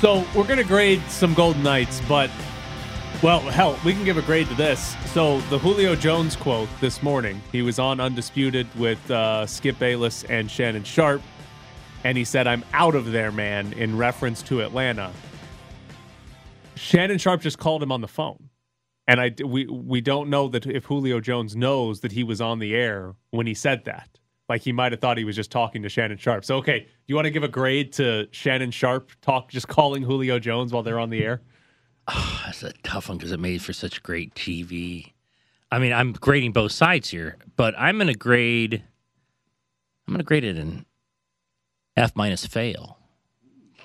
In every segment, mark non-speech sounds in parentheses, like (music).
So we're gonna grade some Golden Knights, but well, hell, we can give a grade to this. So the Julio Jones quote this morning, he was on Undisputed with uh, Skip Bayless and Shannon Sharpe, and he said, "I'm out of there, man," in reference to Atlanta. Shannon Sharpe just called him on the phone, and I we we don't know that if Julio Jones knows that he was on the air when he said that. Like he might have thought he was just talking to Shannon Sharpe. So okay, do you want to give a grade to Shannon Sharpe talk just calling Julio Jones while they're on the air? (sighs) That's a tough one because it made for such great TV. I mean, I'm grading both sides here, but I'm going to grade. I'm going to grade it an F minus fail,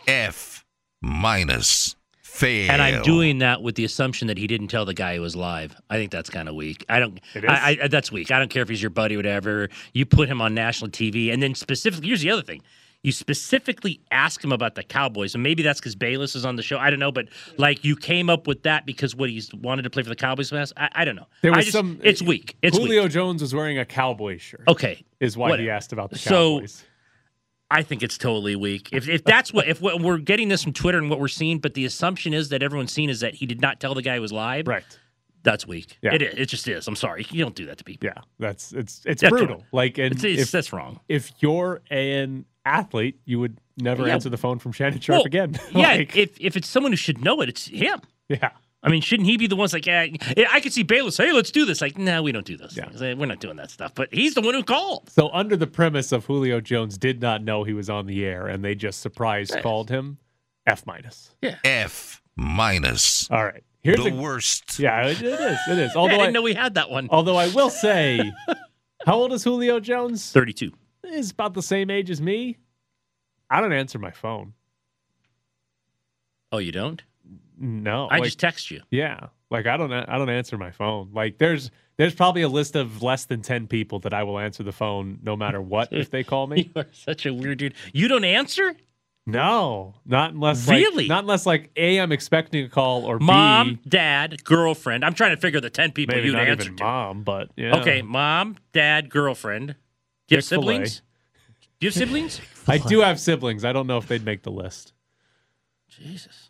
F minus fail. and I'm doing that with the assumption that he didn't tell the guy he was live. I think that's kind of weak. I don't. It is? I, I, that's weak. I don't care if he's your buddy, or whatever. You put him on national TV, and then specifically, here's the other thing. You specifically ask him about the Cowboys, and maybe that's because Bayless is on the show. I don't know, but like you came up with that because what he's wanted to play for the Cowboys last. I, I don't know. There was just- some. It's weak. It's Julio weak. Jones was wearing a cowboy shirt. Okay, is why what- he asked about the so- Cowboys. I think it's totally weak. If if that's what if what we're getting this from Twitter and what we're seeing, but the assumption is that everyone's seen is that he did not tell the guy he was live. right. That's weak. Yeah. It is. It just is. I'm sorry. You don't do that to people. Yeah, that's it's it's That's brutal. right. Like, and It's, it's, if that's wrong. if you're an athlete, you would never Yeah. answer the phone from Shannon Sharpe Well, again. (laughs) yeah. If if it's someone who should know it, it's him. yeah. I mean, shouldn't he be the ones like, yeah, I could see Bayless. Hey, let's do this. Like, no, we don't do those Yeah. things. Eh, We're not doing that stuff. But he's the one who called. So under the premise of Julio Jones did not know he was on the air, and they just surprise called him F minus. Yeah. F minus. All right, here's the a worst. yeah, it, it is, it is. (laughs) I Although didn't I, know we had that one. although I will say, (laughs) how old is Julio Jones? Thirty-two. Is about the same age as me. I don't answer my phone. Oh, you don't? No, I like- just text you. Yeah, like I don't I don't answer my phone. Like there's there's probably a list of less than ten people that I will answer the phone no matter what if they call me. (laughs) You are such a weird dude. You don't answer? No, not unless like, Really? not unless like a I'm expecting a call or B Mom, b dad, girlfriend. I'm trying to figure the ten people you'd answer to. mom, but yeah. Okay, mom, dad, girlfriend. Do you have siblings? Do you have siblings? (laughs) I do have siblings. I don't know if they'd make the list. Jesus.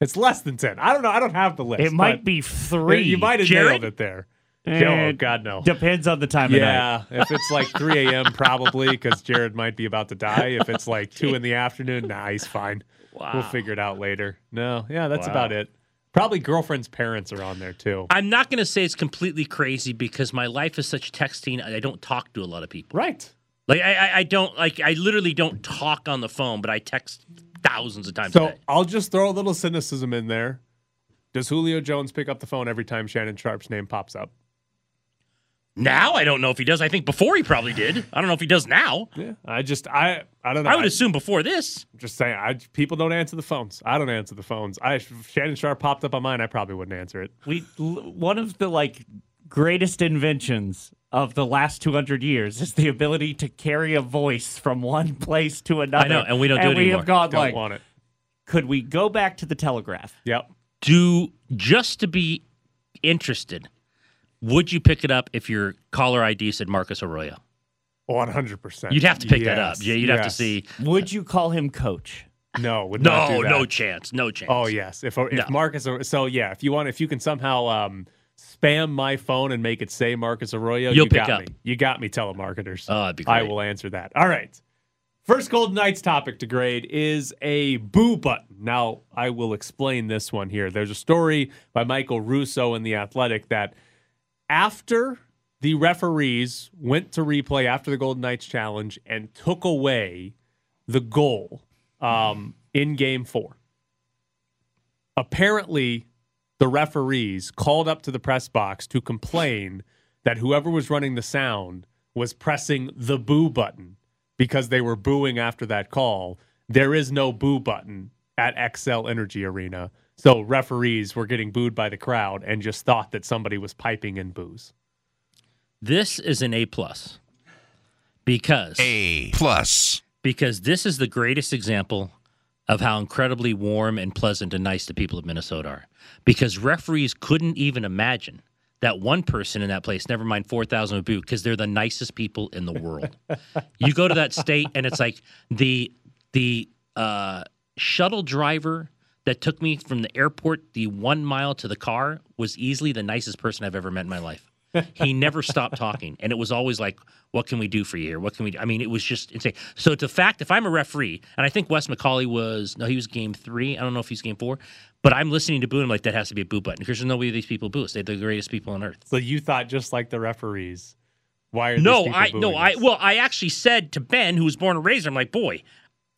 It's less than ten. I don't know. I don't have the list. It might be three. You might have Jared? nailed it there. Eh, oh God, no. Depends on the time of night. Yeah, if it's like 3 a.m., probably because Jared might be about to die. If it's like 2 in the afternoon, nah, he's fine. Wow. We'll figure it out later. No, yeah, that's Wow. about it. Probably girlfriend's parents are on there too. I'm not going to say it's completely crazy because my life is such texting. I don't talk to a lot of people. Right. Like I, I don't like. I literally don't talk on the phone, but I text thousands of times a So day. I'll just throw a little cynicism in there. Does Julio Jones pick up the phone every time Shannon Sharpe's name pops up? Now I don't know if he does. I think before he probably did. I don't know if he does now. Yeah, I just I I don't know. I would assume before this. I'm just saying. I people don't answer the phones. I don't answer the phones. I if Shannon Sharpe popped up on mine. I probably wouldn't answer it. We l- one of the like greatest inventions of the last 200 years is the ability to carry a voice from one place to another. I know, and we don't do it we anymore. have gone Don't like, want it. could we go back to the telegraph? Yep. Do just to be interested. Would you pick it up if your caller ID said Marcus Arroyo? One hundred percent. You'd have to pick that up. Yes, Yeah, you'd have to yes. see. Would you call him coach? No, would not No, do that. no chance. No chance. Oh yes, if if No. Marcus, so yeah, if you want, if you can somehow um, spam my phone and make it say Marcus Arroyo, You'll you pick got up. me. You got me, telemarketers. Oh, that'd be I will answer that. All right. First Golden Knights topic to grade is a boo button. Now, I will explain this one here. There's a story by Michael Russo in The Athletic that after the referees went to replay after the Golden Knights challenge and took away the goal um, in game four, apparently the referees called up to the press box to complain that whoever was running the sound was pressing the boo button because they were booing after that call. There is no boo button at Xcel Energy Arena. So referees were getting booed by the crowd and just thought that somebody was piping in boos. This is an A plus because A plus. because this is the greatest example of how incredibly warm and pleasant and nice the people of Minnesota are. Because referees couldn't even imagine that one person in that place, never mind 4,000 of boo, because they're the nicest people in the world. (laughs) you go to that state and it's like the the uh, shuttle driver that took me from the airport the one mile to the car was easily the nicest person I've ever met in my life. He never stopped talking, and it was always like, "What can we do for you here? What can we?" do? I mean, it was just insane. So, the fact, if I'm a referee, and I think Wes McCauley was no, he was game three. I don't know if he's game four, but I'm listening to boo, and I'm like, that has to be a boo button because there's no way these people boo us. They're the greatest people on earth. So you thought just like the referees. Why are No, I no, booing I well, I actually said to Ben, who was born and raised, I'm like, boy,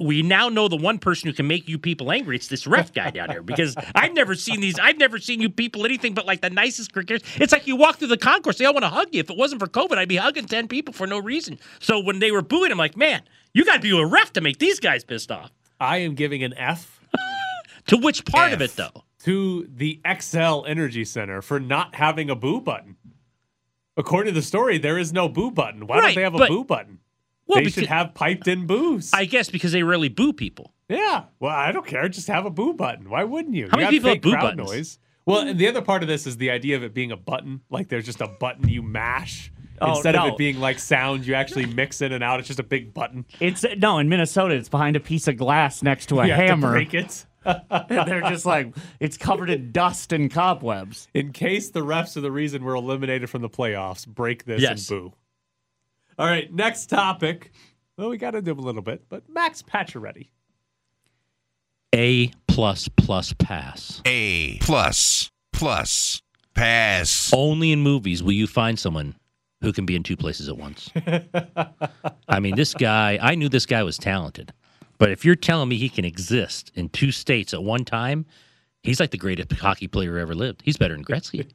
we now know the one person who can make you people angry. It's this ref guy down here because I've never seen these. I've never seen you people anything but like the nicest cricketers. It's like you walk through the concourse, they all want to hug you. If it wasn't for COVID, I'd be hugging ten people for no reason. So when they were booing, I'm like, man, you got to be a ref to make these guys pissed off. I am giving an F (laughs) To which part of it though? to the Xcel Energy Center for not having a boo button. According to the story, there is no boo button. Why Right, don't they have a but- boo button? Well, they because, should have piped in boos. I guess because they rarely boo people. yeah. Well, I don't care. Just have a boo button. Why wouldn't you? How You many got people have fake boo crowd buttons? Noise. Well, and the other part of this is the idea of it being a button. Like there's just a button you mash. Oh, Instead of it being like sound, you actually mix in and out. It's just a big button. It's no in Minnesota. It's behind a piece of glass next to a you have to hammer. break it. (laughs) And they're just like it's covered in dust and cobwebs. In case the refs are the reason we're eliminated from the playoffs, break this Yes. and boo. All right, next topic. Well, we got to do a little bit, but Max Pacioretty. A plus plus pass. A plus plus pass. Only in movies will you find someone who can be in two places at once. (laughs) I mean, this guy, I knew this guy was talented. But if you're telling me he can exist in two states at one time, he's like the greatest hockey player who ever lived. He's better than Gretzky,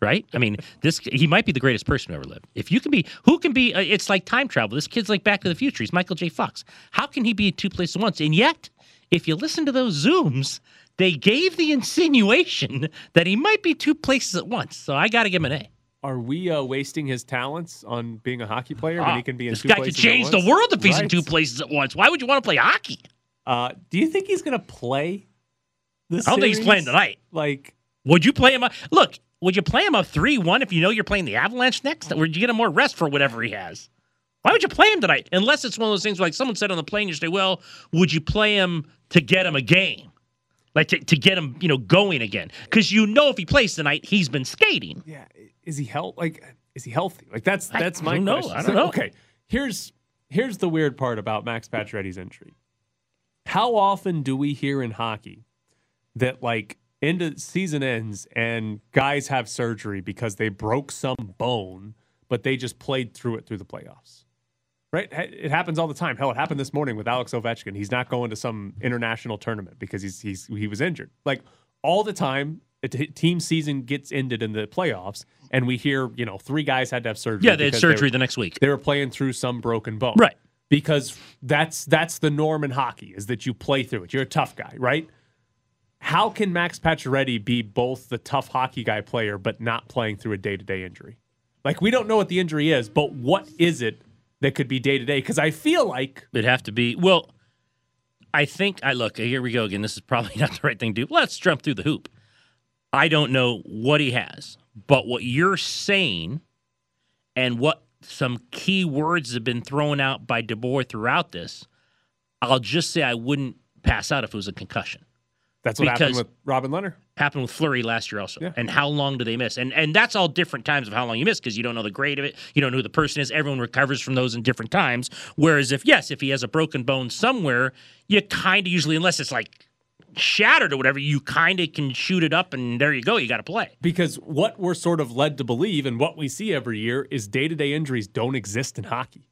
right? I mean, this he might be the greatest person who ever lived. If you can be, who can be? Uh, it's like time travel. This kid's like Back to the Future. He's Michael J. Fox. How can he be in two places at once? And yet, if you listen to those zooms, they gave the insinuation that he might be two places at once. So I got to give him an A. Are we uh, wasting his talents on being a hockey player when he can be in Ah, this two guy could places at change the world if he's in two places at once. Why would you want to play hockey? Uh, do you think he's going to play? I don't think he's playing tonight. Like, Would you play him? Up? Look, would you play him a three one if you know you're playing the Avalanche next? Or would you get him more rest for whatever he has? Why would you play him tonight? Unless it's one of those things like someone said on the plane yesterday. Well, would you play him to get him a game? Like to, to get him, you know, going again? Because you know if he plays tonight, he's been skating. yeah, is he health? Like, is he healthy? Like, that's I that's my don't know. question. I don't know. Okay, here's here's the weird part about Max Pacioretty's injury. How often do we hear in hockey that like end of season ends and guys have surgery because they broke some bone, but they just played through it through the playoffs? Right? It happens all the time. Hell, it happened this morning with Alex Ovechkin. He's not going to some international tournament because he's he's he was injured. Like all the time, a t- team season gets ended in the playoffs, and we hear you know three guys had to have surgery. Yeah, they had surgery were- the next week. they were playing through some broken bone. Right. Because that's that's the norm in hockey is that you play through it. You're a tough guy, right? How can Max Pacioretty be both the tough hockey guy player but not playing through a day-to-day injury? Like we don't know what the injury is, but what is it that could be day-to-day? Because I feel like It'd have to be well. I think I look here. We go again. This is probably (laughs) not the right thing to do. Let's jump through the hoop. I don't know what he has, but what you're saying, and what some key words have been thrown out by DeBoer throughout this, I'll just say I wouldn't pass out if it was a concussion. That's what happened with Robin Lehner. Happened with Fleury last year also. Yeah. And how long do they miss? And and that's all different times of how long you miss because you don't know the grade of it. You don't know who the person is. Everyone recovers from those in different times. Whereas if yes, if he has a broken bone somewhere, you kind of usually, unless it's like shattered or whatever, you kind of can shoot it up and there you go. You got to play. Because what we're sort of led to believe and what we see every year is day-to-day injuries don't exist in hockey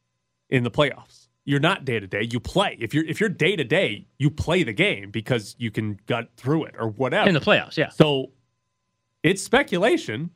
in the playoffs. You're not day to day. You play. If you're if you're day to day, you play the game because you can gut through it or whatever. In the playoffs, yeah. so it's speculation.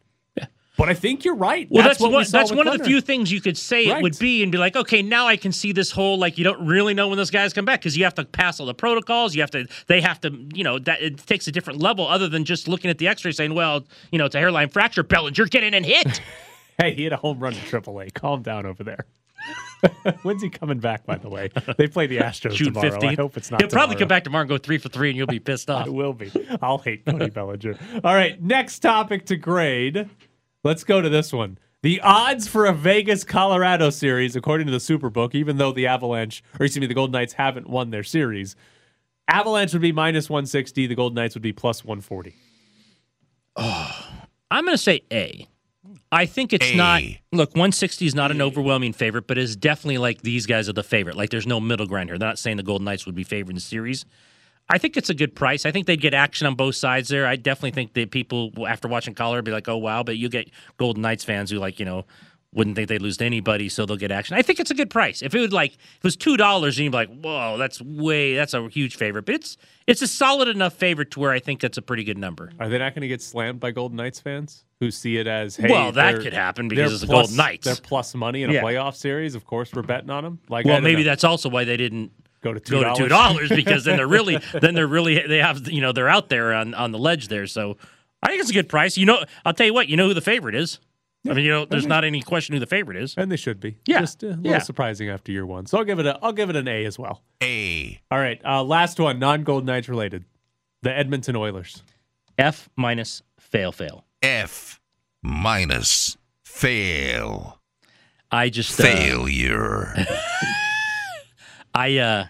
But I think you're right. Well, that's, what we one. That's one of the few things you could say Right. it would be, and be like, okay, now I can see this whole like you don't really know when those guys come back because you have to pass all the protocols. You have to, they have to, you know, that it takes a different level other than just looking at the X-ray saying, well, you know, it's a hairline fracture. Bellinger, get in and hit. (laughs) Hey, he had a home run to AAA. Calm down over there. (laughs) When's he coming back? By the way, they play the Astros June tomorrow. I hope it's not. He'll probably come back tomorrow and go three for three, and you'll be pissed off. (laughs) I will be. I'll hate Cody Bellinger. All right, next topic to grade. Let's go to this one. The odds for a Vegas Colorado series, according to the Superbook, even though the Avalanche, or excuse me, the Golden Knights haven't won their series, Avalanche would be minus 160. The Golden Knights would be plus 140. Oh, (sighs) I'm going to say A. I think it's not. Look, 160 is not an overwhelming favorite, but it's definitely like these guys are the favorite. Like there's no middle ground here. They're not saying the Golden Knights would be favored in the series. I think it's a good price. I think they'd get action on both sides there. I definitely think that people after watching Colorado be like, "Oh wow," but you get Golden Knights fans who like you know wouldn't think they'd lose to anybody, so they'll get action. I think it's a good price. If it would like if it was two dollars, and you'd be like, "Whoa, that's way that's a huge favorite," but it's it's a solid enough favorite to where I think that's a pretty good number. Are they not going to get slammed by Golden Knights fans who see it as, hey, Well, that could happen because it's the Golden Knights. They're plus money in a Yeah. playoff series. Of course, we're betting on them. Like, Well, maybe know. that's also why they didn't go to two go to two dollars (laughs) because then they're really then they're really they have you know they're out there on on the ledge there. So I think it's a good price. You know, I'll tell you what, you know who the favorite is. I mean, you know, there's not any question who the favorite is. and they should be. Yeah, just a little yeah. surprising after year one. So I'll give it a I'll give it an A as well. A. All right, uh, last one, non Golden Knights related, the Edmonton Oilers. F minus fail fail. F minus fail. I just uh, Failure. (laughs) I uh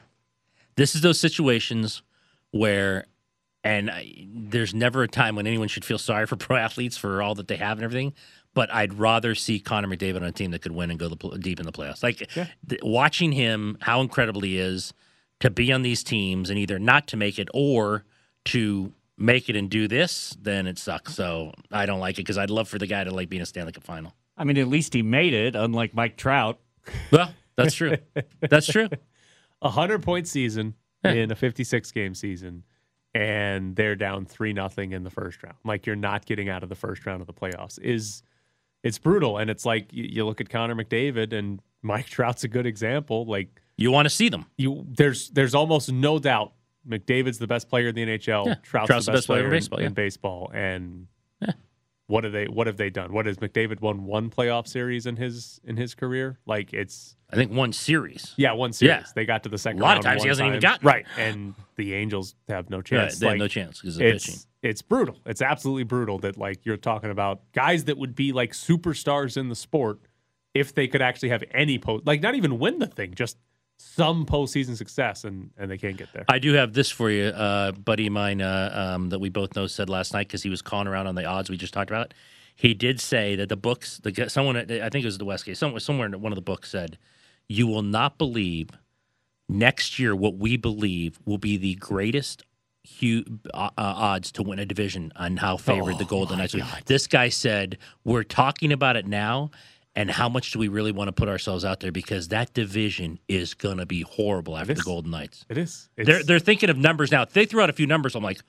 this is those situations where and I, there's never a time when anyone should feel sorry for pro (laughs) athletes for all that they have and everything. But I'd rather see Connor McDavid on a team that could win and go the, deep in the playoffs. Like th- watching him, how incredible he is to be on these teams and either not to make it or to make it and do this, then it sucks. So I don't like it because I'd love for the guy to like be in a Stanley Cup final. I mean, at least he made it, unlike Mike Trout. Well, that's true. that's true. (laughs) A hundred point season in a 56 game season, and they're down three nothing in the first round. Like you're not getting out of the first round of the playoffs is it's brutal. And it's like you, you look at Connor McDavid and Mike Trout's a good example. Like You want to see them. you, there's there's almost no doubt McDavid's the best player in the NHL. Yeah, Trout's, the best, player, in baseball. In, baseball, and what have they what have they done? What has McDavid won one playoff series in his in his career? Like it's I think one series. yeah, one series. Yeah. They got to the second. A lot of times he hasn't even gotten right, and the Angels have no Right, chance. they have no chance because of pitching. It's brutal. It's absolutely brutal that like you're talking about guys that would be like superstars in the sport if they could actually have any post, like not even win the thing, just some postseason success, and and they can't get there. I do have this for you, uh, buddy of mine uh, um, that we both know said last night because he was calling around on the odds we just talked about. He did say that the books, the someone I think it was the Westgate, somewhere somewhere in one of the books said, "You will not believe next year what we believe will be the greatest." Hu- uh, uh, odds to win a division on how favored the Golden Knights. are. This guy said, "We're talking about it now, and how much do we really want to put ourselves out there because that division is going to be horrible after the. Golden Knights." It is. It's, They're they're thinking of numbers now. If they threw out a few numbers, I'm like,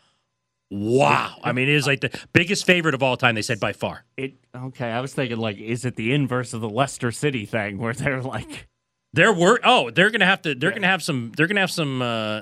wow. I mean, it is like the biggest favorite of all time. They said by far. It okay. I was thinking like, is it the inverse of the Leicester City thing where they're like, They're wor- Oh, they're gonna have to. They're gonna have some. They're gonna have some. Uh,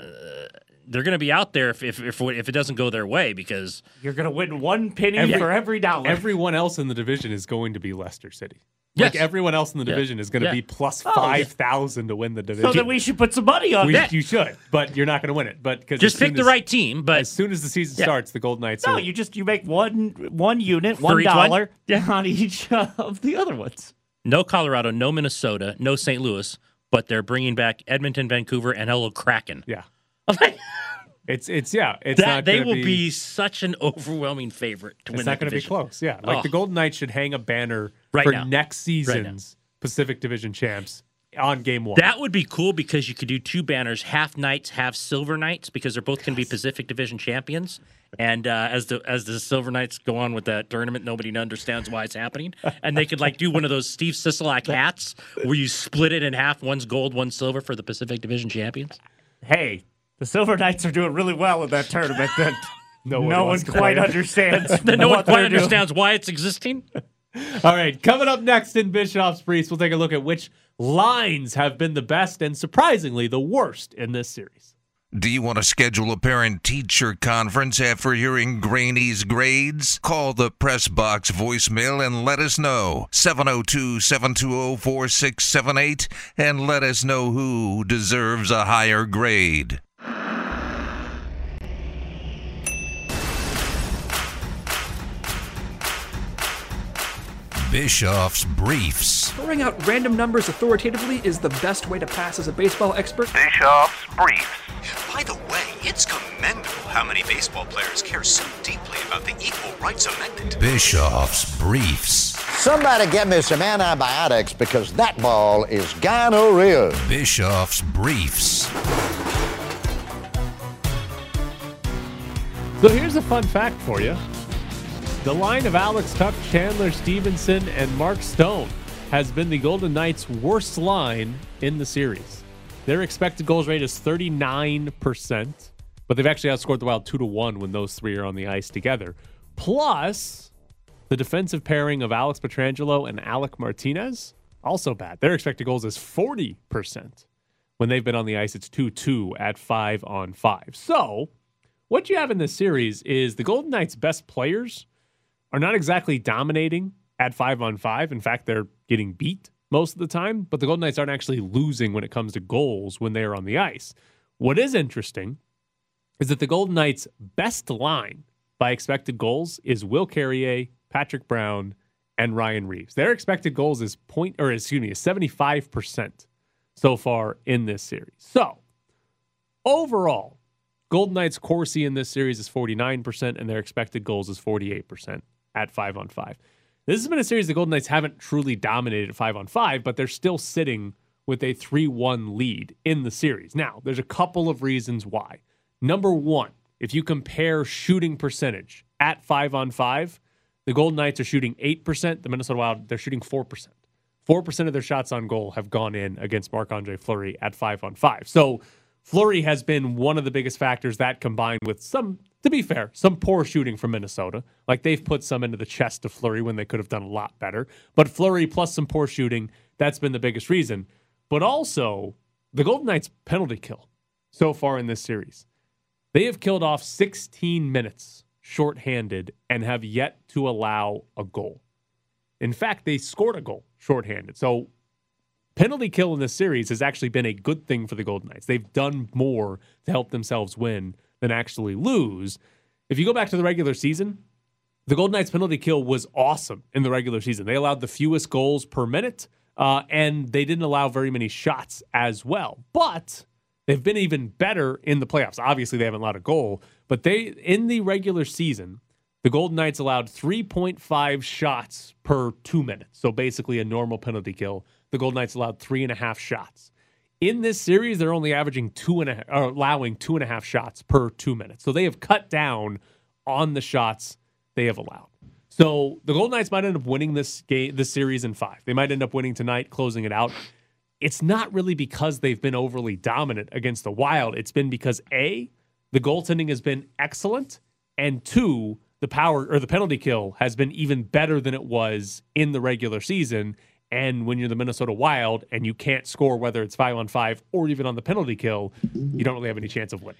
they're gonna be out there if if if, if it doesn't go their way because you're gonna win one penny Every- for every dollar? everyone else in the division is going to be Leicester City. Yes. Like everyone else in the Yeah. division is going to Yeah. be plus Oh, yeah. five thousand to win the division. so then we should put some money on We- that. you should, but you're not going to win it. But because just pick the right team. But As soon as the season Yeah. starts, the Golden Knights. No, are, you just you make one one unit, one one? on each of the other ones. no Colorado, no Minnesota, no St. Louis. But they're bringing back Edmonton, Vancouver, and hello Kraken. yeah. Like, (laughs) It's it's yeah. It's that not they will be, such an overwhelming favorite to It's win It's not going to be close. Yeah, like Oh. the Golden Knights should hang a banner Right for now. next season's Pacific Division champs on game one. That would be cool because you could do two banners, half knights, half silver knights, because they're both going to be Pacific Division champions. And uh, as the as the silver knights go on with that tournament, nobody understands why it's happening. And they could like do one of those Steve Sisolak hats where you split it in half, one's gold, one's silver for the Pacific Division champions. Hey, the Silver Knights are doing really well in that tournament. That No (laughs) no one one, wants to quite understands. Then (laughs) no one quite they're doing. understands why it's existing. (laughs) All right, coming up next in Bischoff's Briefs, we'll take a look at which lines have been the best and surprisingly the worst in this series. Do you want to schedule a parent teacher conference after hearing Graney's grades? Call the press box voicemail and let us know. 702 720 4678 and let us know who deserves a higher grade. Bischoff's Briefs. Throwing out random numbers authoritatively is the best way to pass as a baseball expert. Bischoff's Briefs. By the way, it's commendable how many baseball players care so deeply about the Equal Rights Amendment. Bischoff's Briefs. Somebody get me some antibiotics because that ball is gonorrhea. Bischoff's Briefs. So here's a fun fact for you. The line of Alex Tuch, Chandler Stephenson, and Mark Stone has been the Golden Knights' worst line in the series. Their expected goals rate is 39%, but they've actually outscored the Wild 2 to 1 when those three are on the ice together. Plus, the defensive pairing of Alex Pietrangelo and Alec Martinez, also bad. Their expected goals is 40%. When they've been on the ice, it's 2 2 at 5 on 5. So, what you have in this series is the Golden Knights' best players are not exactly dominating at five on five. In fact, they're getting beat most of the time, but the Golden Knights aren't actually losing when it comes to goals when they are on the ice. What is interesting is that the Golden Knights' best line by expected goals is Will Carrier, Patrick Brown, and Ryan Reaves. Their expected goals is point or excuse me, is 75% so far in this series. So overall, Golden Knights Corsi in this series is 49%, and their expected goals is 48% at five on five. This has been a series the Golden Knights haven't truly dominated at five on five, but they're still sitting with a 3 1 lead in the series. Now, there's a couple of reasons why. Number one, if you compare shooting percentage at five on five, the Golden Knights are shooting 8%. The Minnesota Wild, they're shooting 4%. 4% of their shots on goal have gone in against Marc Andre Fleury at five on five. So Fleury has been one of the biggest factors that combined with some, to be fair, some poor shooting from Minnesota. Like they've put some into the chest of Fleury when they could have done a lot better. But Fleury plus some poor shooting, that's been the biggest reason. But also the Golden Knights penalty kill so far in this series. They have killed off 16 minutes shorthanded and have yet to allow a goal. In fact, they scored a goal shorthanded. So penalty kill in this series has actually been a good thing for the Golden Knights. They've done more to help themselves win than actually lose. If you go back to the regular season, the Golden Knights penalty kill was awesome in the regular season. They allowed the fewest goals per minute, uh, and they didn't allow very many shots as well. But they've been even better in the playoffs. Obviously, they haven't allowed a goal, but they in the regular season, the Golden Knights allowed 3.5 shots per two minutes. So basically, a normal penalty kill. The Golden Knights allowed three and a half shots. In this series, they're only averaging two and a, or allowing two and a half shots per two minutes. So they have cut down on the shots they have allowed. So the Golden Knights might end up winning this game, this series in five. They might end up winning tonight, closing it out. It's not really because they've been overly dominant against the Wild. It's been because a the goaltending has been excellent, and two the power or the penalty kill has been even better than it was in the regular season. And when you're the Minnesota Wild and you can't score, whether it's five on five or even on the penalty kill, you don't really have any chance of winning.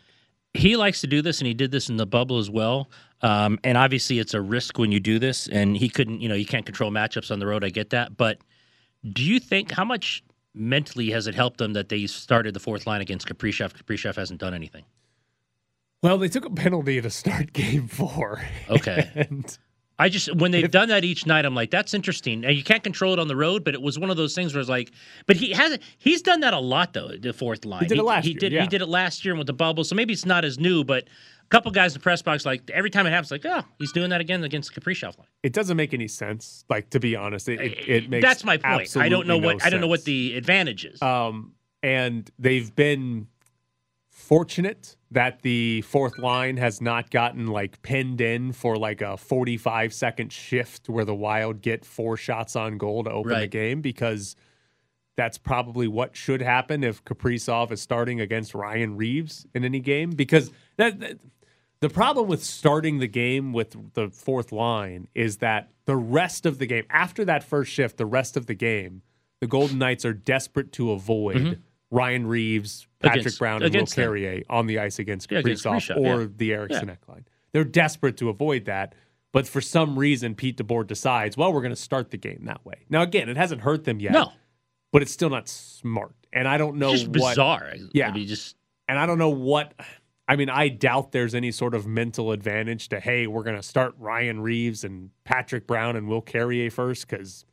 he likes to do this, and he did this in the bubble as well. Um, and obviously, it's a risk when you do this. And he couldn't, you know, you can't control matchups on the road. I get that, but do you think how much mentally has it helped them that they started the fourth line against Kaprizov? Kaprizov hasn't done anything. Well, they took a penalty to start (laughs) game four. Okay. and I just when they've done that each night, I'm like, that's interesting. And you can't control it on the road, but it was one of those things where it's like, but he hasn't. He's done that a lot though. The fourth line. He did it last He year, did. yeah. He did it last year with the bubble. So maybe it's not as new, but a couple guys in the press box, like every time it happens, like, oh, he's doing that again against the Kaprizov line. it doesn't make any sense. Like to be honest, it, it, it makes That's my point. I don't know absolutely what no I don't know what the advantage is. Um, and they've been fortunate that the fourth line has not gotten like pinned in for like a 45 second shift where the Wild get four shots on goal to open the game because that's probably what should happen if Kaprizov is starting against Ryan Reaves in any game because that, that The problem with starting the game with the fourth line is that the rest of the game, after that first shift, the rest of the game, the Golden Knights are desperate to avoid mm-hmm. Ryan Reaves, Patrick. Against- Brown, and Will them. Carrier on the ice against Yeah, Kaprizov or yeah. the Eriksson Yeah. Line. They're desperate to avoid that. But for some reason, Pete DeBoer decides, well, we're going to start the game that way. Now, again, it hasn't hurt them yet. No. But it's still not smart. And I don't know It's just what. bizarre. Yeah. I mean, just And I don't know what. I mean, I doubt there's any sort of mental advantage to, hey, we're going to start Ryan Reaves and Patrick Brown and Will Carrier first because,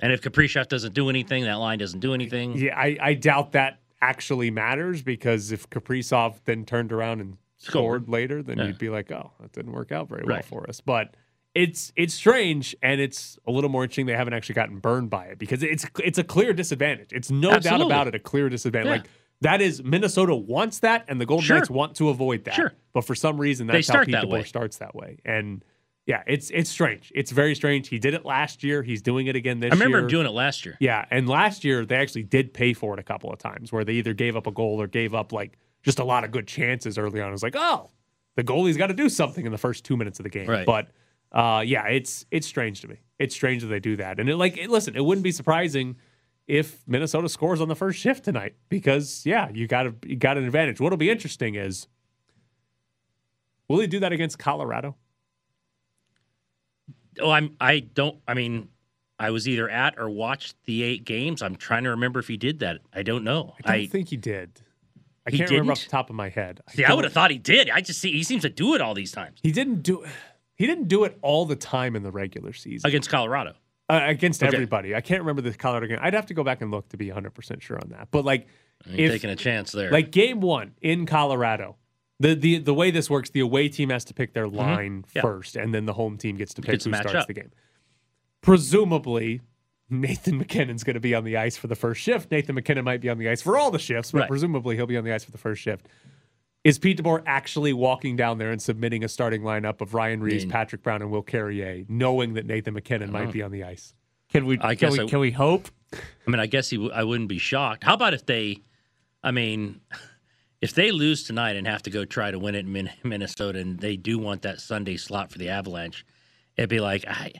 and if Kaprizov doesn't do anything, that line doesn't do anything. yeah, I, I doubt that actually matters because if Kaprizov then turned around and scored, Scored. later, then Yeah. you'd be like, oh, that didn't work out very well for us. But it's it's strange and it's a little more interesting they haven't actually gotten burned by it because it's it's a clear disadvantage. It's no doubt about it, a clear disadvantage. Yeah. Like that is Minnesota wants that and the Golden Sure. Knights want to avoid that. Sure. But for some reason They that's how start Pete that DeBoer way. starts that way. And yeah, it's it's strange. It's very strange. He did it last year. He's doing it again this year. I remember year. him doing it last year. Yeah, and last year they actually did pay for it a couple of times where they either gave up a goal or gave up like just a lot of good chances early on. It was like, oh, the goalie's got to do something in the first two minutes of the game. Right. But uh, yeah, it's it's strange to me. It's strange that they do that. And it, like, it, listen, it wouldn't be surprising if Minnesota scores on the first shift tonight because yeah, you got a, you got an advantage. What'll be interesting is will he do that against Colorado? Oh, I'm. I don't. I mean, I was either at or watched the eight games. I'm trying to remember if he did that. I don't know. I don't think he did. I He can't remember off didn't? the top of my head. see. I would have thought he did. I just see he seems to do it all these times He didn't do he didn't do it all the time in the regular season against Colorado. uh, against Okay. everybody. I can't remember the Colorado game. I'd have to go back and look to be 100% sure on that. But like You're if taking a chance there. like game 1 in Colorado, the the the way this works, the away team has to pick their line Mm-hmm. Yeah. first and then the home team gets to pick Gets to who match starts up. the game. Presumably Nathan MacKinnon's going to be on the ice for the first shift. Nathan MacKinnon might be on the ice for all the shifts, but Right. presumably he'll be on the ice for the first shift. Is Pete DeBoer actually walking down there and submitting a starting lineup of Ryan Reaves, Patrick Brown, and Will Carrier, knowing that Nathan MacKinnon might be on the ice? Can we? I can guess we? I- can we hope? I mean, I guess he. I wouldn't be shocked. How about if they? I mean, if they lose tonight and have to go try to win it in Minnesota, and they do want that Sunday slot for the Avalanche, it'd be like I.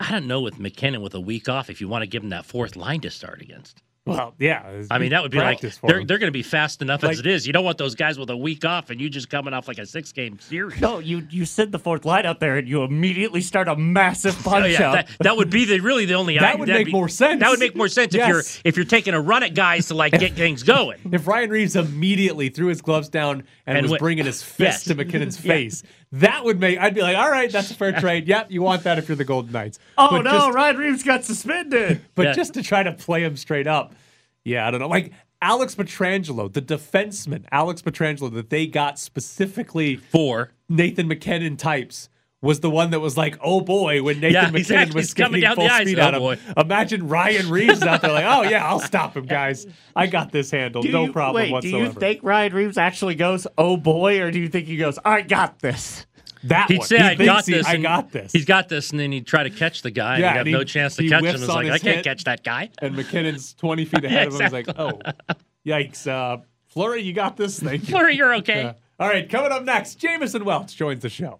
I don't know with MacKinnon with a week off if you want to give him that fourth line to start against. Well, yeah. I mean, that would be like they're they're going to be fast enough Like- as it is. You don't want those guys with a week off and you just coming off like a six game series. No, you you send the fourth line out there and you immediately start a massive Oh, punch yeah, up. that, that would be the really the only. (laughs) That would that'd make be- more sense. That would make more sense if you're if you're taking a run at guys to like get things going. (laughs) If Ryan Reaves immediately threw his gloves down and, And was went- bringing his Yes. fist to MacKinnon's (laughs) face, that would make I'd be like, all right, that's a fair (laughs) trade. Yep, you want that if you're the Golden Knights. oh But no, just- Ryan Reaves got suspended. (laughs) But Yeah. just to try to play him straight up, yeah, I don't know. Like Alex Pietrangelo, the defenseman, Alex Pietrangelo, that they got specifically for Nathan MacKinnon types. Was the one that was like, oh boy, when Nathan Yeah, MacKinnon exactly. was coming down full the ice. speed Oh, at him. boy. Imagine Ryan Reaves out there like, oh yeah, I'll stop him, guys. (laughs) I got this handled, Do no you- problem wait, whatsoever. Do you think Ryan Reaves actually goes, "Oh boy," or do you think he goes, "I got this"? that He'd one? say, He "I got he- this." I got this. He's got this, and then he'd try to catch the guy. Yeah, and he'd have and no chance to catch him. It's like I can't catch that guy. and MacKinnon's 20 (laughs) feet ahead of him. He's like, oh, yikes. Uh, Fleury, you got this? Thank you. Fleury, you're okay. All right, coming up next, Jamison Welch joins the show.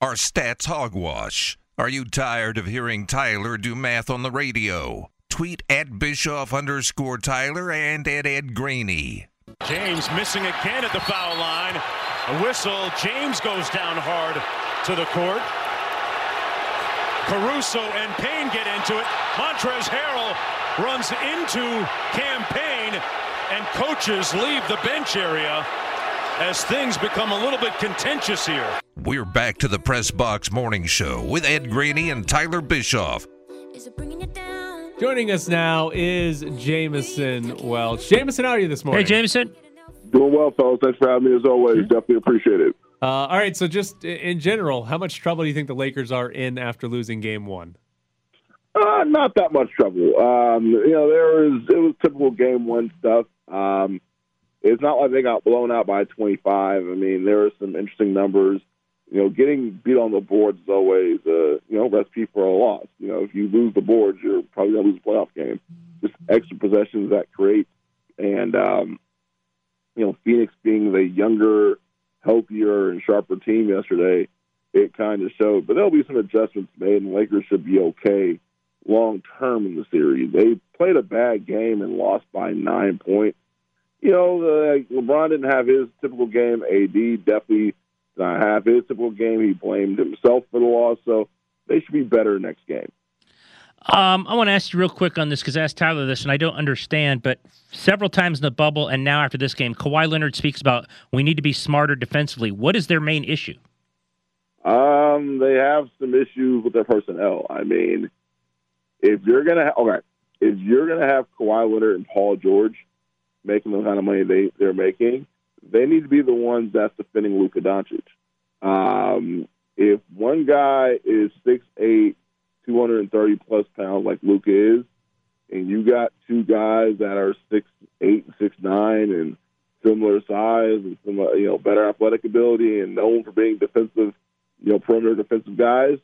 Our stats hogwash. Are you tired of hearing Tyler do math on the radio? Tweet at Bischoff underscore Tyler and at Ed Graney. James missing again at the foul line. A whistle. James goes down hard to the court. Caruso and Payne get into it. Montrezl Harrell runs into Cam Payne, and coaches leave the bench area as things become a little bit contentious here. We're back to the Press Box Morning Show with Ed Graney and Tyler Bischoff. Joining us now is Jamison Welch. Jamison, how are you this morning? Hey, Jameson. Doing well, fellas. Thanks for having me as always. Definitely appreciate it. Uh, all right, so just in general, how much trouble do you think the Lakers are in after losing game one? Uh, not that much trouble. Um, you know, there was it was typical game one stuff. Um, it's not like they got blown out by 25. I mean, there are some interesting numbers. You know, getting beat on the boards is always a you know recipe for a loss. You know, if you lose the boards, you're probably gonna lose a playoff game. Just extra possessions that create, and um, you know, Phoenix being the younger, healthier and sharper team yesterday, it kind of showed. But there'll be some adjustments made, and Lakers should be okay long term in the series. They played a bad game and lost by nine points. You know, uh, LeBron didn't have his typical game. AD definitely not have his typical game. He blamed himself for the loss, so they should be better next game. Um, I want to ask you real quick on this because I asked Tyler this and I don't understand, but several times in the bubble and now after this game, Kawhi Leonard speaks about we need to be smarter defensively. What is their main issue? Um, they have some issues with their personnel. I mean, if you're gonna okay, if you're gonna have Kawhi Leonard and Paul George making the kind of money they they're making, they need to be the ones that's defending Luka Doncic. Um, if one guy is six eight 230 plus pounds like Luka is, and you got two guys that are six eight and six nine and similar size and some you know better athletic ability and known for being defensive, you know perimeter defensive guys,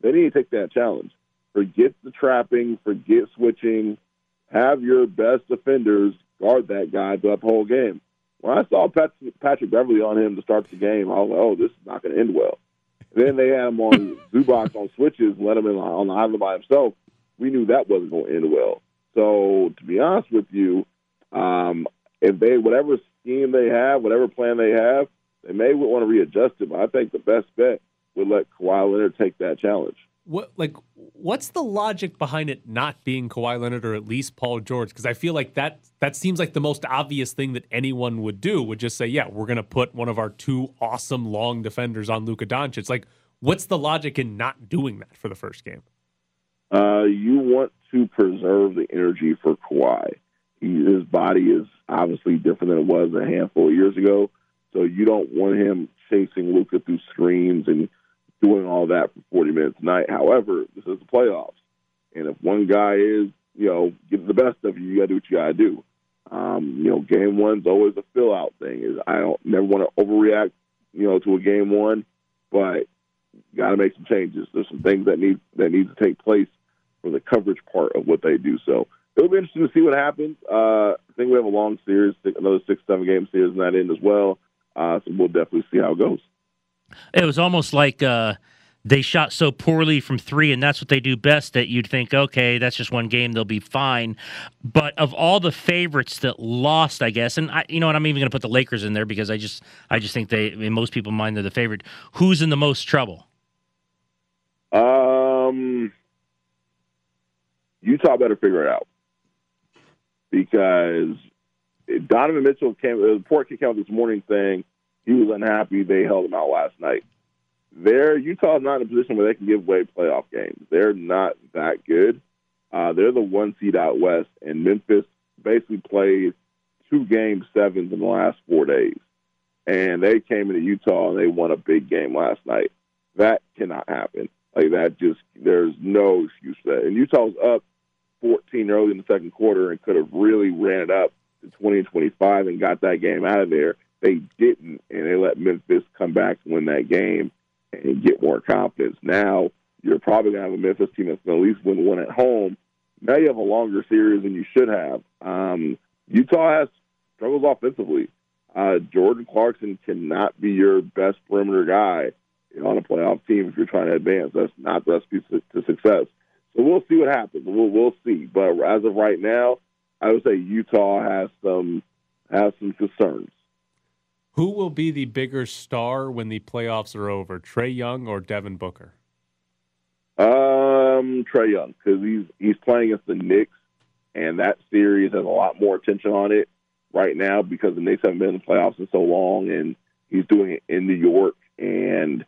they need to take that challenge. Forget the trapping, forget switching. Have your best defenders guard that guy throughout the whole game. When I saw Patrick, Patrick Beverley on him to start the game, I was like, "Oh, this is not going to end well." Then they had him on (laughs) Zubac on switches and let him in on the island by himself. We knew that wasn't going to end well. So to be honest with you, um, if they whatever scheme they have, whatever plan they have, they may want to readjust it. But I think the best bet would let Kawhi Leonard take that challenge. What like what's the logic behind it not being Kawhi Leonard or at least Paul George? Because I feel like that that seems like the most obvious thing that anyone would do would just say, yeah, we're gonna put one of our two awesome long defenders on Luka Doncic. Like, what's the logic in not doing that for the first game? Uh, you want to preserve the energy for Kawhi. He, his body is obviously different than it was a handful of years ago, so you don't want him chasing Luka through screens and doing all that for 40 minutes a night. However, this is the playoffs. And if one guy is, you know, getting the best of you, you got to do what you got to do. Um, you know, game one's always a fill out thing. Is I don't never want to overreact, you know, to a game one, but got to make some changes. There's some things that need that need to take place for the coverage part of what they do. So it'll be interesting to see what happens. Uh, I think we have a long series, another six, seven game series in that end as well. Uh, so we'll definitely see how it goes. It was almost like uh, they shot so poorly from three, and that's what they do best. That you'd think, okay, that's just one game; they'll be fine. But of all the favorites that lost, I guess, and I, you know what, I'm even going to put the Lakers in there because I just, I just think they, in most people's mind, they're the favorite. Who's in the most trouble? Um, Utah better figure it out because Donovan Mitchell came. The report came out this morning saying he was unhappy they held him out last night. They're Utah's not in a position where they can give away playoff games. They're not that good. Uh, they're the one seed out west, and Memphis basically played two game sevens in the last four days. And they came into Utah and they won a big game last night. That cannot happen. Like that just there's no excuse for that. And Utah was up 14 early in the second quarter and could have really ran it up to 20 and 25 and got that game out of there. They didn't, and they let Memphis come back to win that game and get more confidence. Now you're probably going to have a Memphis team that's going to at least win one at home. Now you have a longer series than you should have. Um, Utah has struggles offensively. Uh, Jordan Clarkson cannot be your best perimeter guy on a playoff team if you're trying to advance. That's not the recipe to success. So we'll see what happens. We'll we'll see. But as of right now, I would say Utah has some has some concerns. Who will be the bigger star when the playoffs are over, Trae Young or Devin Booker? Um, Trae Young because he's he's playing against the Knicks, and that series has a lot more attention on it right now because the Knicks haven't been in the playoffs in so long, and he's doing it in New York. And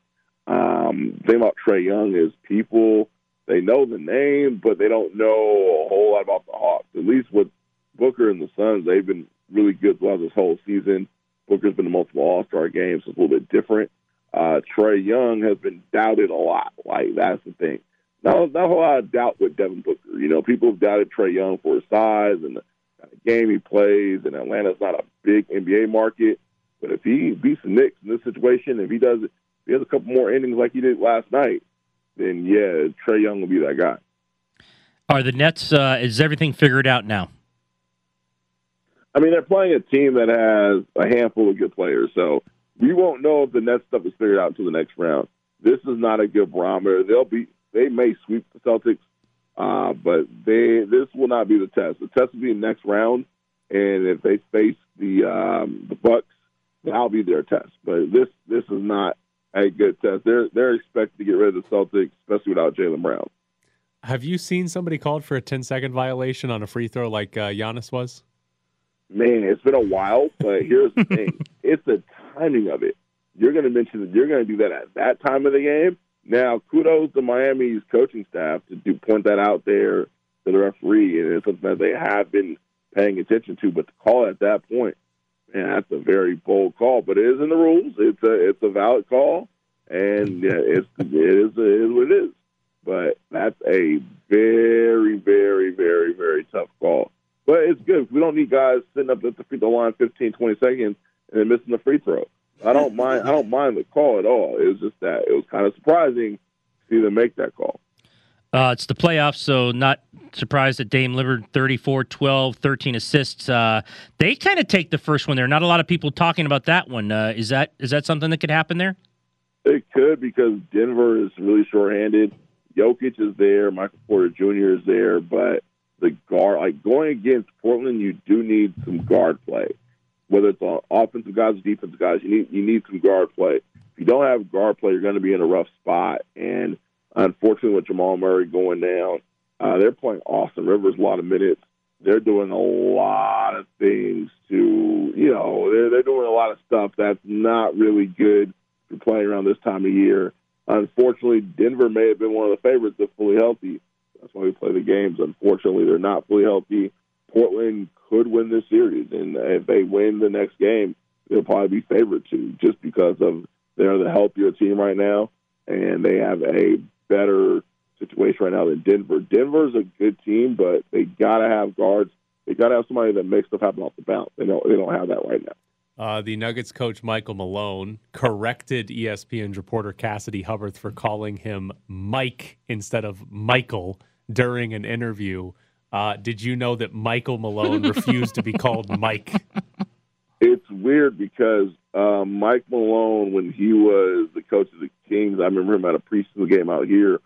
um, the thing about Trae Young is people they know the name, but they don't know a whole lot about the Hawks. At least with Booker and the Suns, they've been really good throughout this whole season. Booker's been to multiple All Star games, it's a little bit different. Uh, Trae Young has been doubted a lot. Like that's the thing. Not, not a whole lot of doubt with Devin Booker. You know, people have doubted Trae Young for his size and the kind of game he plays. And Atlanta's not a big NBA market, but if he beats the Knicks in this situation, if he does, if he has a couple more innings like he did last night, then yeah, Trae Young will be that guy. Are the Nets? Uh, is everything figured out now? I mean, they're playing a team that has a handful of good players, so we won't know if the Nets stuff is figured out until the next round. This is not a good barometer. They'll be they may sweep the Celtics, uh, but they this will not be the test. The test will be next round, and if they face the um, the Bucks, that'll be their test. But this this is not a good test. They're they're expected to get rid of the Celtics, especially without Jaylen Brown. Have you seen somebody called for a 10 second violation on a free throw like uh, Giannis was? Man, it's been a while, but here's the thing: (laughs) it's the timing of it. You're going to mention that you're going to do that at that time of the game. Now, kudos to Miami's coaching staff to do point that out there to the referee, and it's something that they have been paying attention to. But to call it at that point, man, that's a very bold call. But it is in the rules. It's a it's a valid call, and yeah, it's it is it is what it is. But that's a very very very very tough call. But it's good. We don't need guys sitting up at the free throw line 15, 20 seconds and then missing the free throw. I don't mind. I don't mind the call at all. It was just that it was kind of surprising to see them make that call. Uh, it's the playoffs, so not surprised that Dame Lillard 34, 12, 13 assists. Uh, they kind of take the first one there. Not a lot of people talking about that one. Uh, is that is that something that could happen there? It could because Denver is really shorthanded. Jokic is there, Michael Porter Jr. is there, but the guard, like going against Portland, you do need some guard play. Whether it's offensive guys or defensive guys, you need you need some guard play. If you don't have guard play, you're going to be in a rough spot. And unfortunately, with Jamal Murray going down, uh, they're playing Austin Rivers a lot of minutes. They're doing a lot of things to, you know, they're they're doing a lot of stuff that's not really good for playing around this time of year. Unfortunately, Denver may have been one of the favorites if fully healthy. That's why we play the games. Unfortunately, they're not fully healthy. Portland could win this series, and if they win the next game, they'll probably be favored to just because of they're the healthier team right now, and they have a better situation right now than Denver. Denver's a good team, but they gotta have guards. They gotta have somebody that makes stuff happen off the bounce. They don't. They don't have that right now. Uh, the Nuggets coach Michael Malone corrected E ESPN's reporter Cassidy Hubbarth for calling him Mike instead of Michael during an interview. Uh, did you know that Michael Malone refused to be called Mike? (laughs) It's weird because um, Mike Malone, when he was the coach of the Kings, I remember him at a preseason game out here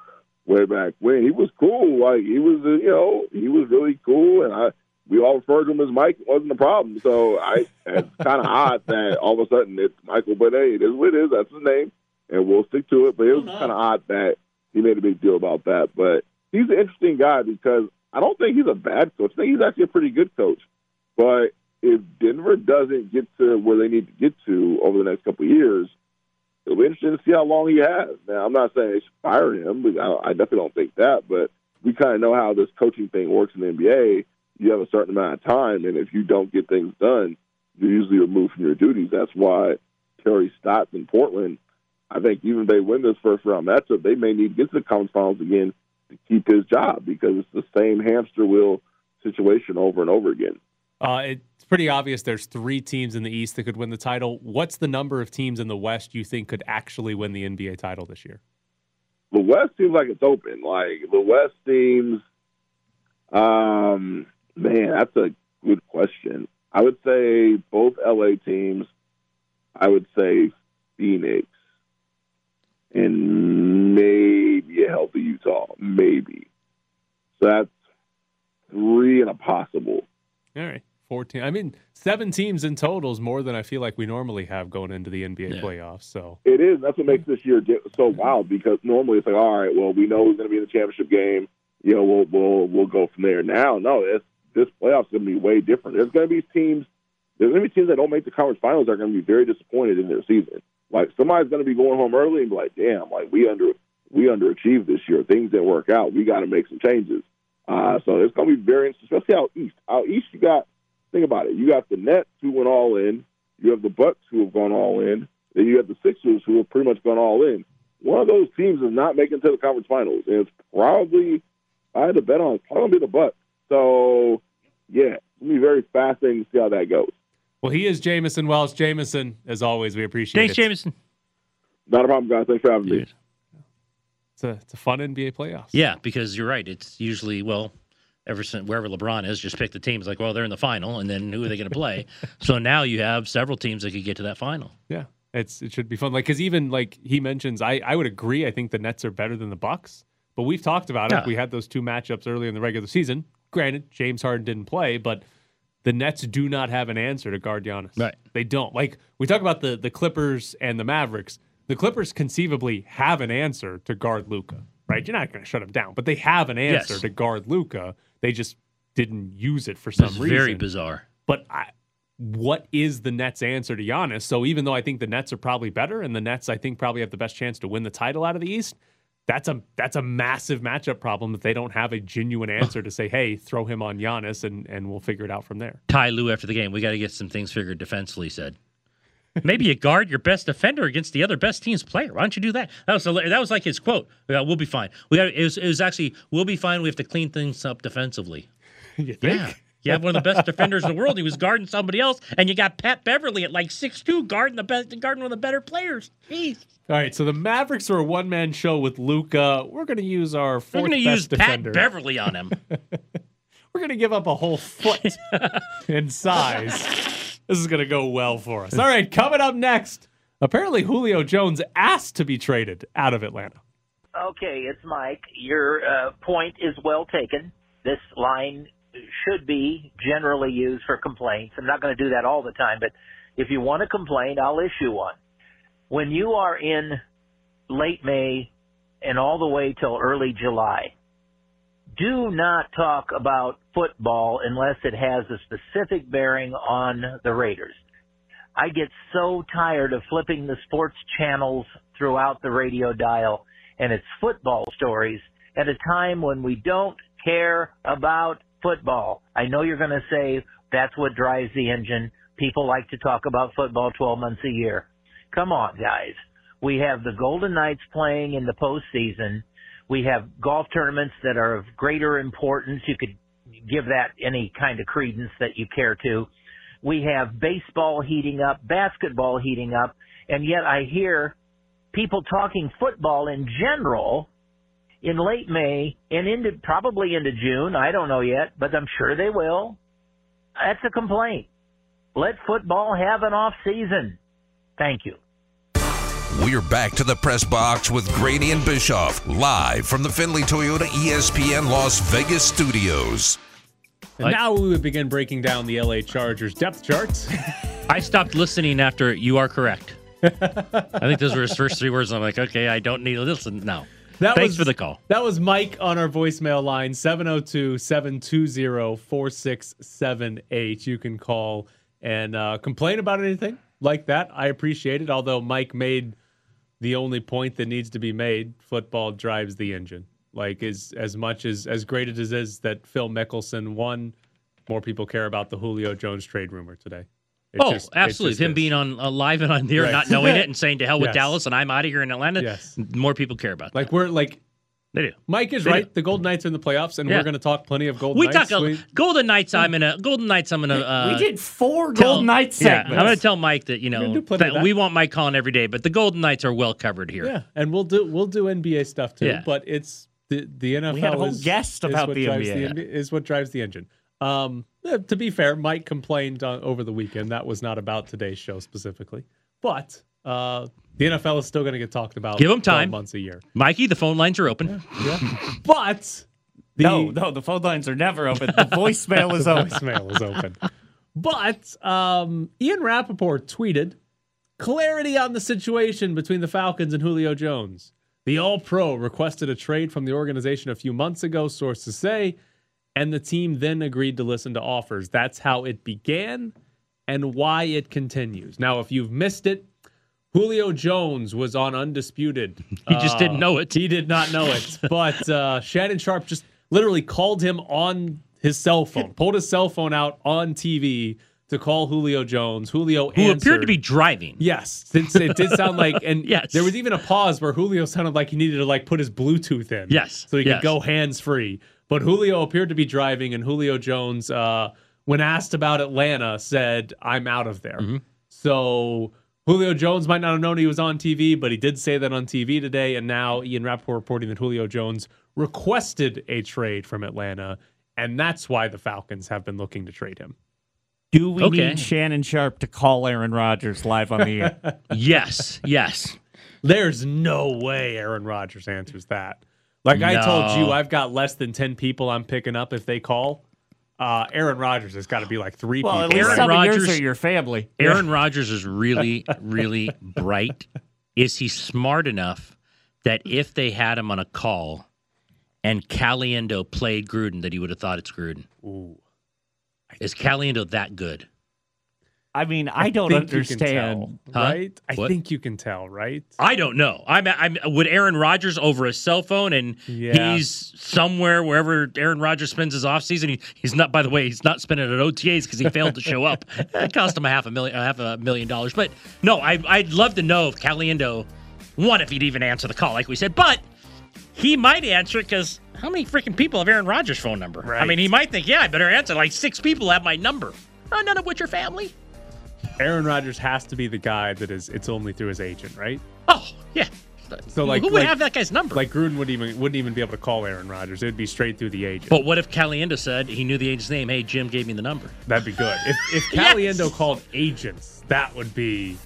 way back when. He was cool, like he was, uh, you know, he was really cool, and I we all referred to him as Mike. It wasn't a problem. So I it's kind of (laughs) odd that all of a sudden it's Michael, but hey, it is what it is. That's his name, and we'll stick to it. But it was kind of odd that he made a big deal about that. But he's an interesting guy because I don't think he's a bad coach. I think he's actually a pretty good coach. But if Denver doesn't get to where they need to get to over the next couple of years, it'll be interesting to see how long he has. Now, I'm not saying they should fire him, I, I definitely don't think that. But we kind of know how this coaching thing works in the NBA. You have a certain amount of time, and if you don't get things done, you're usually removed from your duties. That's why Terry Stotts in Portland, I think even if they win this first round matchup, they may need to get to the conference finals again to keep his job because it's the same hamster wheel situation over and over again. Uh, it's pretty obvious there's three teams in the East that could win the title. What's the number of teams in the West you think could actually win the NBA title this year? The West seems like it's open. Like the West seems, um, man, that's a good question. I would say both LA teams. I would say Phoenix and maybe a healthy Utah, maybe. So that's three and a possible. All right. 14. I mean, seven teams in total is more than I feel like we normally have going into the NBA playoffs. So It is. That's what makes this year so wild because normally it's like, all right, well, we know who's going to be in the championship game. You know, we'll we'll we'll go from there. Now, no, it's, this playoffs going to be way different. There's going to be teams. There's going to be teams that don't make the conference finals that are going to be very disappointed in their season. Like somebody's going to be going home early and be like, damn, like we under we underachieved this year. Things didn't work out. We got to make some changes. Uh, so it's going to be very interesting, especially out east. Out east, you got think about it. You got the Nets who went all in. You have the Bucks who have gone all in. Then you have the Sixers who have pretty much gone all in. One of those teams is not making to the conference finals, and it's probably I had to bet on it's probably gonna be the Bucks. So yeah, it's gonna be very fascinating to see how that goes. Well, he is Jamison Wells. Jamison, as always, we appreciate it. Thanks, it. Jameson. Not a problem, guys. Thanks for having me. It's a, it's a fun NBA playoffs. Yeah, because you're right. It's usually well, ever since wherever LeBron is, just pick the teams. Like, well, they're in the final, and then who are they going to play? (laughs) so now you have several teams that could get to that final. Yeah. It's it should be fun. Like because even like he mentions, I I would agree. I think the Nets are better than the Bucks, but we've talked about it. We had those two matchups early in the regular season. Granted, James Harden didn't play, but the Nets do not have an answer to guard Giannis. Right. They don't. Like we talk about the the Clippers and the Mavericks. The Clippers conceivably have an answer to guard Luka. Right. You're not going to shut him down, but they have an answer Yes. to guard Luka. They just didn't use it for some reason. very bizarre. But I, what is the Nets' answer to Giannis? So even though I think the Nets are probably better, and the Nets I think probably have the best chance to win the title out of the East, that's a that's a massive matchup problem that they don't have a genuine answer to say, hey, throw him on Giannis and and we'll figure it out from there. Ty Lue after the game. We got to get some things figured defensively. Said maybe you guard your best defender against the other best team's player. Why don't you do that? That was a, that was like his quote. We'll be fine. We got it was, it was actually we'll be fine. We have to clean things up defensively. (laughs) you think? Yeah. You have one of the best defenders in the world. He was guarding somebody else, and you got Pat Beverley at like six two guarding the best, guarding one of the better players. Jeez. All right, so the Mavericks are a one man show with Luka. We're going to use our fourth We're fourth going to best use defender. Pat Beverley on him. (laughs) We're going to give up a whole foot (laughs) in size. This is going to go well for us. All right, coming up next. Apparently, Julio Jones asked to be traded out of Atlanta. Okay, it's Mike. Your uh, point is well taken. This line should be generally used for complaints. I'm not going to do that all the time, but if you want to complain, I'll issue one. When you are in late May and all the way till early July, do not talk about football unless it has a specific bearing on the Raiders. I get so tired of flipping the sports channels throughout the radio dial and it's football stories at a time when we don't care about football. I know you're going to say that's what drives the engine. People like to talk about football 12 months a year. Come on, guys. We have the Golden Knights playing in the postseason. We have golf tournaments that are of greater importance. You could give that any kind of credence that you care to. We have baseball heating up, basketball heating up, and yet I hear people talking football in general in late May and into probably into June. I don't know yet, but I'm sure they will. That's a complaint. Let football have an off season. Thank you. We're back to the press box with Graney and Bischoff, live from the Findlay Toyota ESPN Las Vegas studios. And now we would begin breaking down the LA Chargers depth charts. (laughs) I stopped listening after you are correct. I think those were his first three words. I'm like, okay, I don't need to listen now. That Thanks was, for the call. That was Mike on our voicemail line 702 720 4678. You can call and uh, complain about anything like that. I appreciate it. Although Mike made the only point that needs to be made football drives the engine. Like, is as much as, as great as it is that Phil Mickelson won, more people care about the Julio Jones trade rumor today. It oh, just- it absolutely. just Him is. being on uh, live and on here, Right. not knowing it, (laughs) and saying to hell with Yes. Dallas, and I'm out of here in Atlanta. Yes. More people care about that. Like, we're like, They do. Mike is They right. do. The Golden Knights are in the playoffs, and Yeah. we're going to talk plenty of Golden We Knights. talk a, We- Golden Knights. I'm in a Golden Knights. I'm in a. Uh, we did four tell- Golden Knights Yeah. I'm gonna tell Mike that you know that we want Mike calling every day, but the Golden Knights are well covered here. Yeah, and we'll do we'll do NBA stuff too. Yeah. But it's the the NFL. We had a whole is, guest about the NBA. The, is what drives the engine. Um, eh, to be fair, Mike complained on, over the weekend. That was not about today's show specifically, but uh, the NFL is still going to get talked about. Give 12 time. months a year. Mikey, the phone lines are open. (laughs) Yeah, but the no, no, the phone lines are never open. The voicemail is (laughs) open. voicemail is open. But um, Ian Rapoport tweeted clarity on the situation between the Falcons and Julio Jones. The All Pro requested a trade from the organization a few months ago, sources say, and the team then agreed to listen to offers. That's how it began and why it continues. Now, if you've missed it, Julio Jones was on Undisputed. (laughs) He just didn't know it. He did not know it. But uh, Shannon Sharpe just literally called him on his cell phone, (laughs) pulled his cell phone out on TV to call Julio Jones. Julio Who answered. appeared to be driving. Yes, it, it did sound like, and (laughs) Yes. there was even a pause where Julio sounded like he needed to like put his Bluetooth in, Yes, so he yes. could go hands free. But Julio appeared to be driving, and Julio Jones, uh, when asked about Atlanta, said, "I'm out of there." Mm-hmm. So Julio Jones might not have known he was on TV, but he did say that on TV today. And now Ian Rapoport reporting that Julio Jones requested a trade from Atlanta, and that's why the Falcons have been looking to trade him. Do we Okay. need Shannon Sharpe to call Aaron Rodgers live on the air? (laughs) yes, yes. There's no way Aaron Rodgers answers that. Like I told you, I've got less than 10 people I'm picking up if they call. Uh, Aaron Rodgers has got to be like three well, people. Aaron some of Rodgers- are your family. Aaron Rodgers is really, (laughs) really bright. Is he smart enough that if they had him on a call and Caliendo played Gruden, that he would have thought it's Gruden? Ooh. Is Caliendo that good? I mean, I don't think understand. tell, Huh? right? I What? think you can tell, right? I don't know. I'm, I'm would Aaron Rodgers over a cell phone and Yeah. he's somewhere wherever Aaron Rodgers spends his offseason. He, he's not. By the way, he's not spending it at OTAs because he failed to show up. (laughs) It cost him a half a million, a half a million dollars. But no, I, I'd love to know if Caliendo, one, if he'd even answer the call, like we said, but he might answer it because how many freaking people have Aaron Rodgers' phone number? I mean, he might think, yeah, I better answer. Like six people have my number. Uh, none of which are family. Aaron Rodgers has to be the guy that is. It's only through his agent, right? Oh, yeah. So like, who would like- have that guy's number? Like Gruden wouldn't even wouldn't even be able to call Aaron Rodgers. It would be straight through the agent. But what if Caliendo said he knew the agent's name? Hey, Jim gave me the number. That'd be good. If if (laughs) Yes. Caliendo called agents, that would be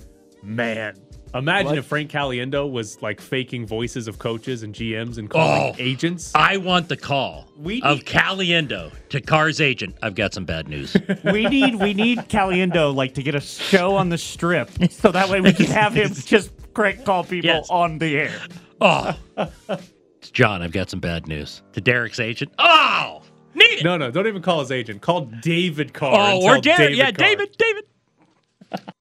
man. Imagine What? if Frank Caliendo was like faking voices of coaches and GMs and calling Oh. agents. I want the call We of need- Caliendo to Carr's agent. I've got some bad news. (laughs) We need we need Caliendo like to get a show on the strip (laughs) so that way we can have him just crank call people Yes. on the air. oh, it's John. I've got some bad news to Derek's agent. Oh, need it. No, no, don't even call his agent. Call David Carr. oh, or tell Derek. Yeah, Carr. David. David.